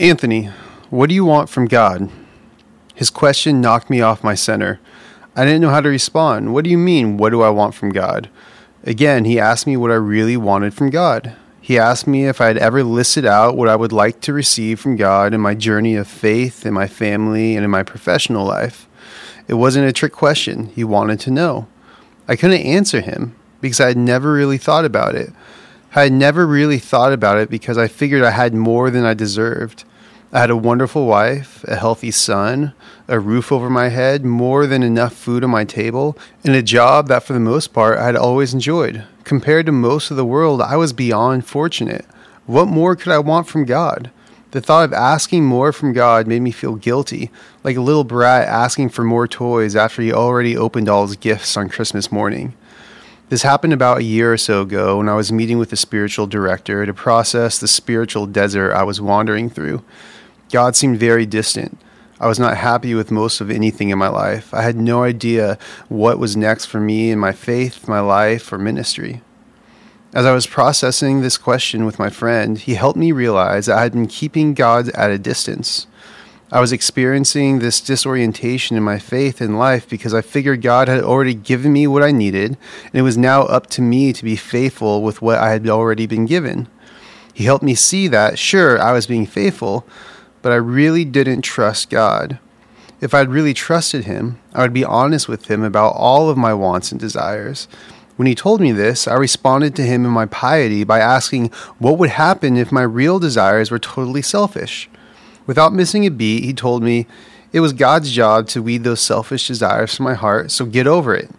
Anthony, what do you want from God? His question knocked me off my center. I didn't know how to respond. What do you mean, what do I want from God? Again, he asked me what I really wanted from God. He asked me if I had ever listed out what I would like to receive from God in my journey of faith, in my family, and in my professional life. It wasn't a trick question. He wanted to know. I couldn't answer him because I had never really thought about it. I had never really thought about it because I figured I had more than I deserved. I had a wonderful wife, a healthy son, a roof over my head, more than enough food on my table, and a job that for the most part I had always enjoyed. Compared to most of the world, I was beyond fortunate. What more could I want from God? The thought of asking more from God made me feel guilty, like a little brat asking for more toys after he already opened all his gifts on Christmas morning. This happened about a year or so ago when I was meeting with the spiritual director to process the spiritual desert I was wandering through. God seemed very distant. I was not happy with most of anything in my life. I had no idea what was next for me in my faith, my life, or ministry. As I was processing this question with my friend, he helped me realize that I had been keeping God at a distance. I was experiencing this disorientation in my faith and life because I figured God had already given me what I needed, and it was now up to me to be faithful with what I had already been given. He helped me see that, sure, I was being faithful, but I really didn't trust God. If I'd really trusted Him, I would be honest with Him about all of my wants and desires. When he told me this, I responded to him in my piety by asking what would happen if my real desires were totally selfish. Without missing a beat, he told me it was God's job to weed those selfish desires from my heart, so get over it.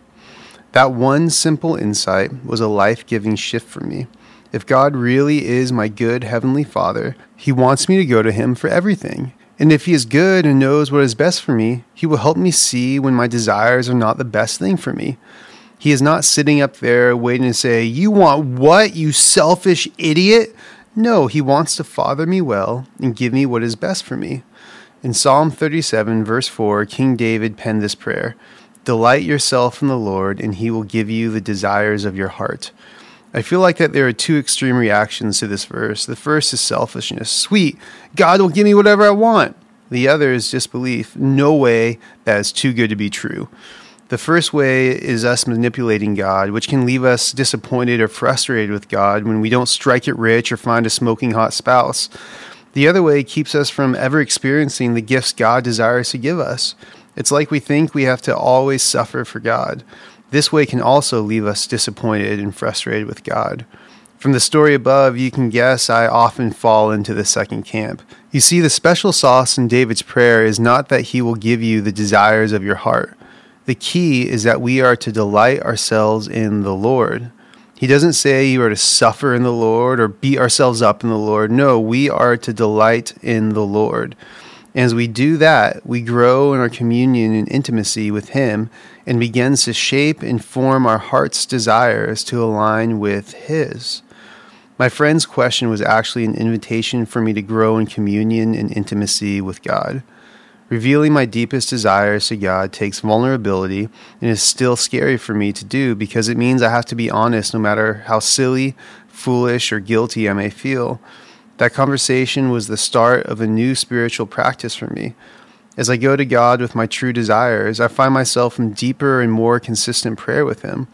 That one simple insight was a life giving shift for me. If God really is my good Heavenly Father, He wants me to go to Him for everything. And if He is good and knows what is best for me, He will help me see when my desires are not the best thing for me. He is not sitting up there waiting to say, You want what, you selfish idiot? No, He wants to father me well and give me what is best for me. In Psalm 37, verse 4, King David penned this prayer Delight yourself in the Lord, and He will give you the desires of your heart. I feel like that there are two extreme reactions to this verse. The first is selfishness. Sweet, God will give me whatever I want. The other is disbelief. No way, that is too good to be true. The first way is us manipulating God, which can leave us disappointed or frustrated with God when we don't strike it rich or find a smoking hot spouse. The other way keeps us from ever experiencing the gifts God desires to give us. It's like we think we have to always suffer for God. This way can also leave us disappointed and frustrated with God. From the story above, you can guess I often fall into the second camp. You see, the special sauce in David's prayer is not that he will give you the desires of your heart. The key is that we are to delight ourselves in the Lord. He doesn't say you are to suffer in the Lord or beat ourselves up in the Lord. No, we are to delight in the Lord. As we do that, we grow in our communion and intimacy with Him and begins to shape and form our heart's desires to align with His. My friend's question was actually an invitation for me to grow in communion and intimacy with God. Revealing my deepest desires to God takes vulnerability and is still scary for me to do because it means I have to be honest no matter how silly, foolish, or guilty I may feel. That conversation was the start of a new spiritual practice for me. As I go to God with my true desires, I find myself in deeper and more consistent prayer with Him.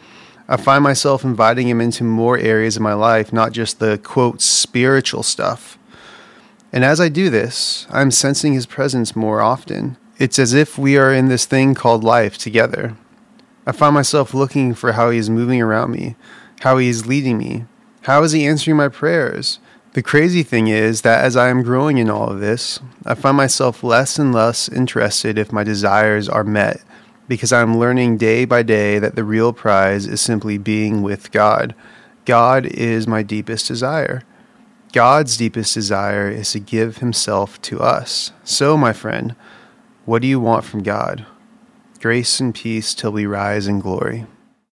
I find myself inviting Him into more areas of my life, not just the quote spiritual stuff. And as I do this, I'm sensing His presence more often. It's as if we are in this thing called life together. I find myself looking for how He is moving around me, how He is leading me, how is He answering my prayers the crazy thing is that as I am growing in all of this, I find myself less and less interested if my desires are met because I'm learning day by day that the real prize is simply being with God. God is my deepest desire. God's deepest desire is to give Himself to us. So, my friend, what do you want from God? Grace and peace till we rise in glory.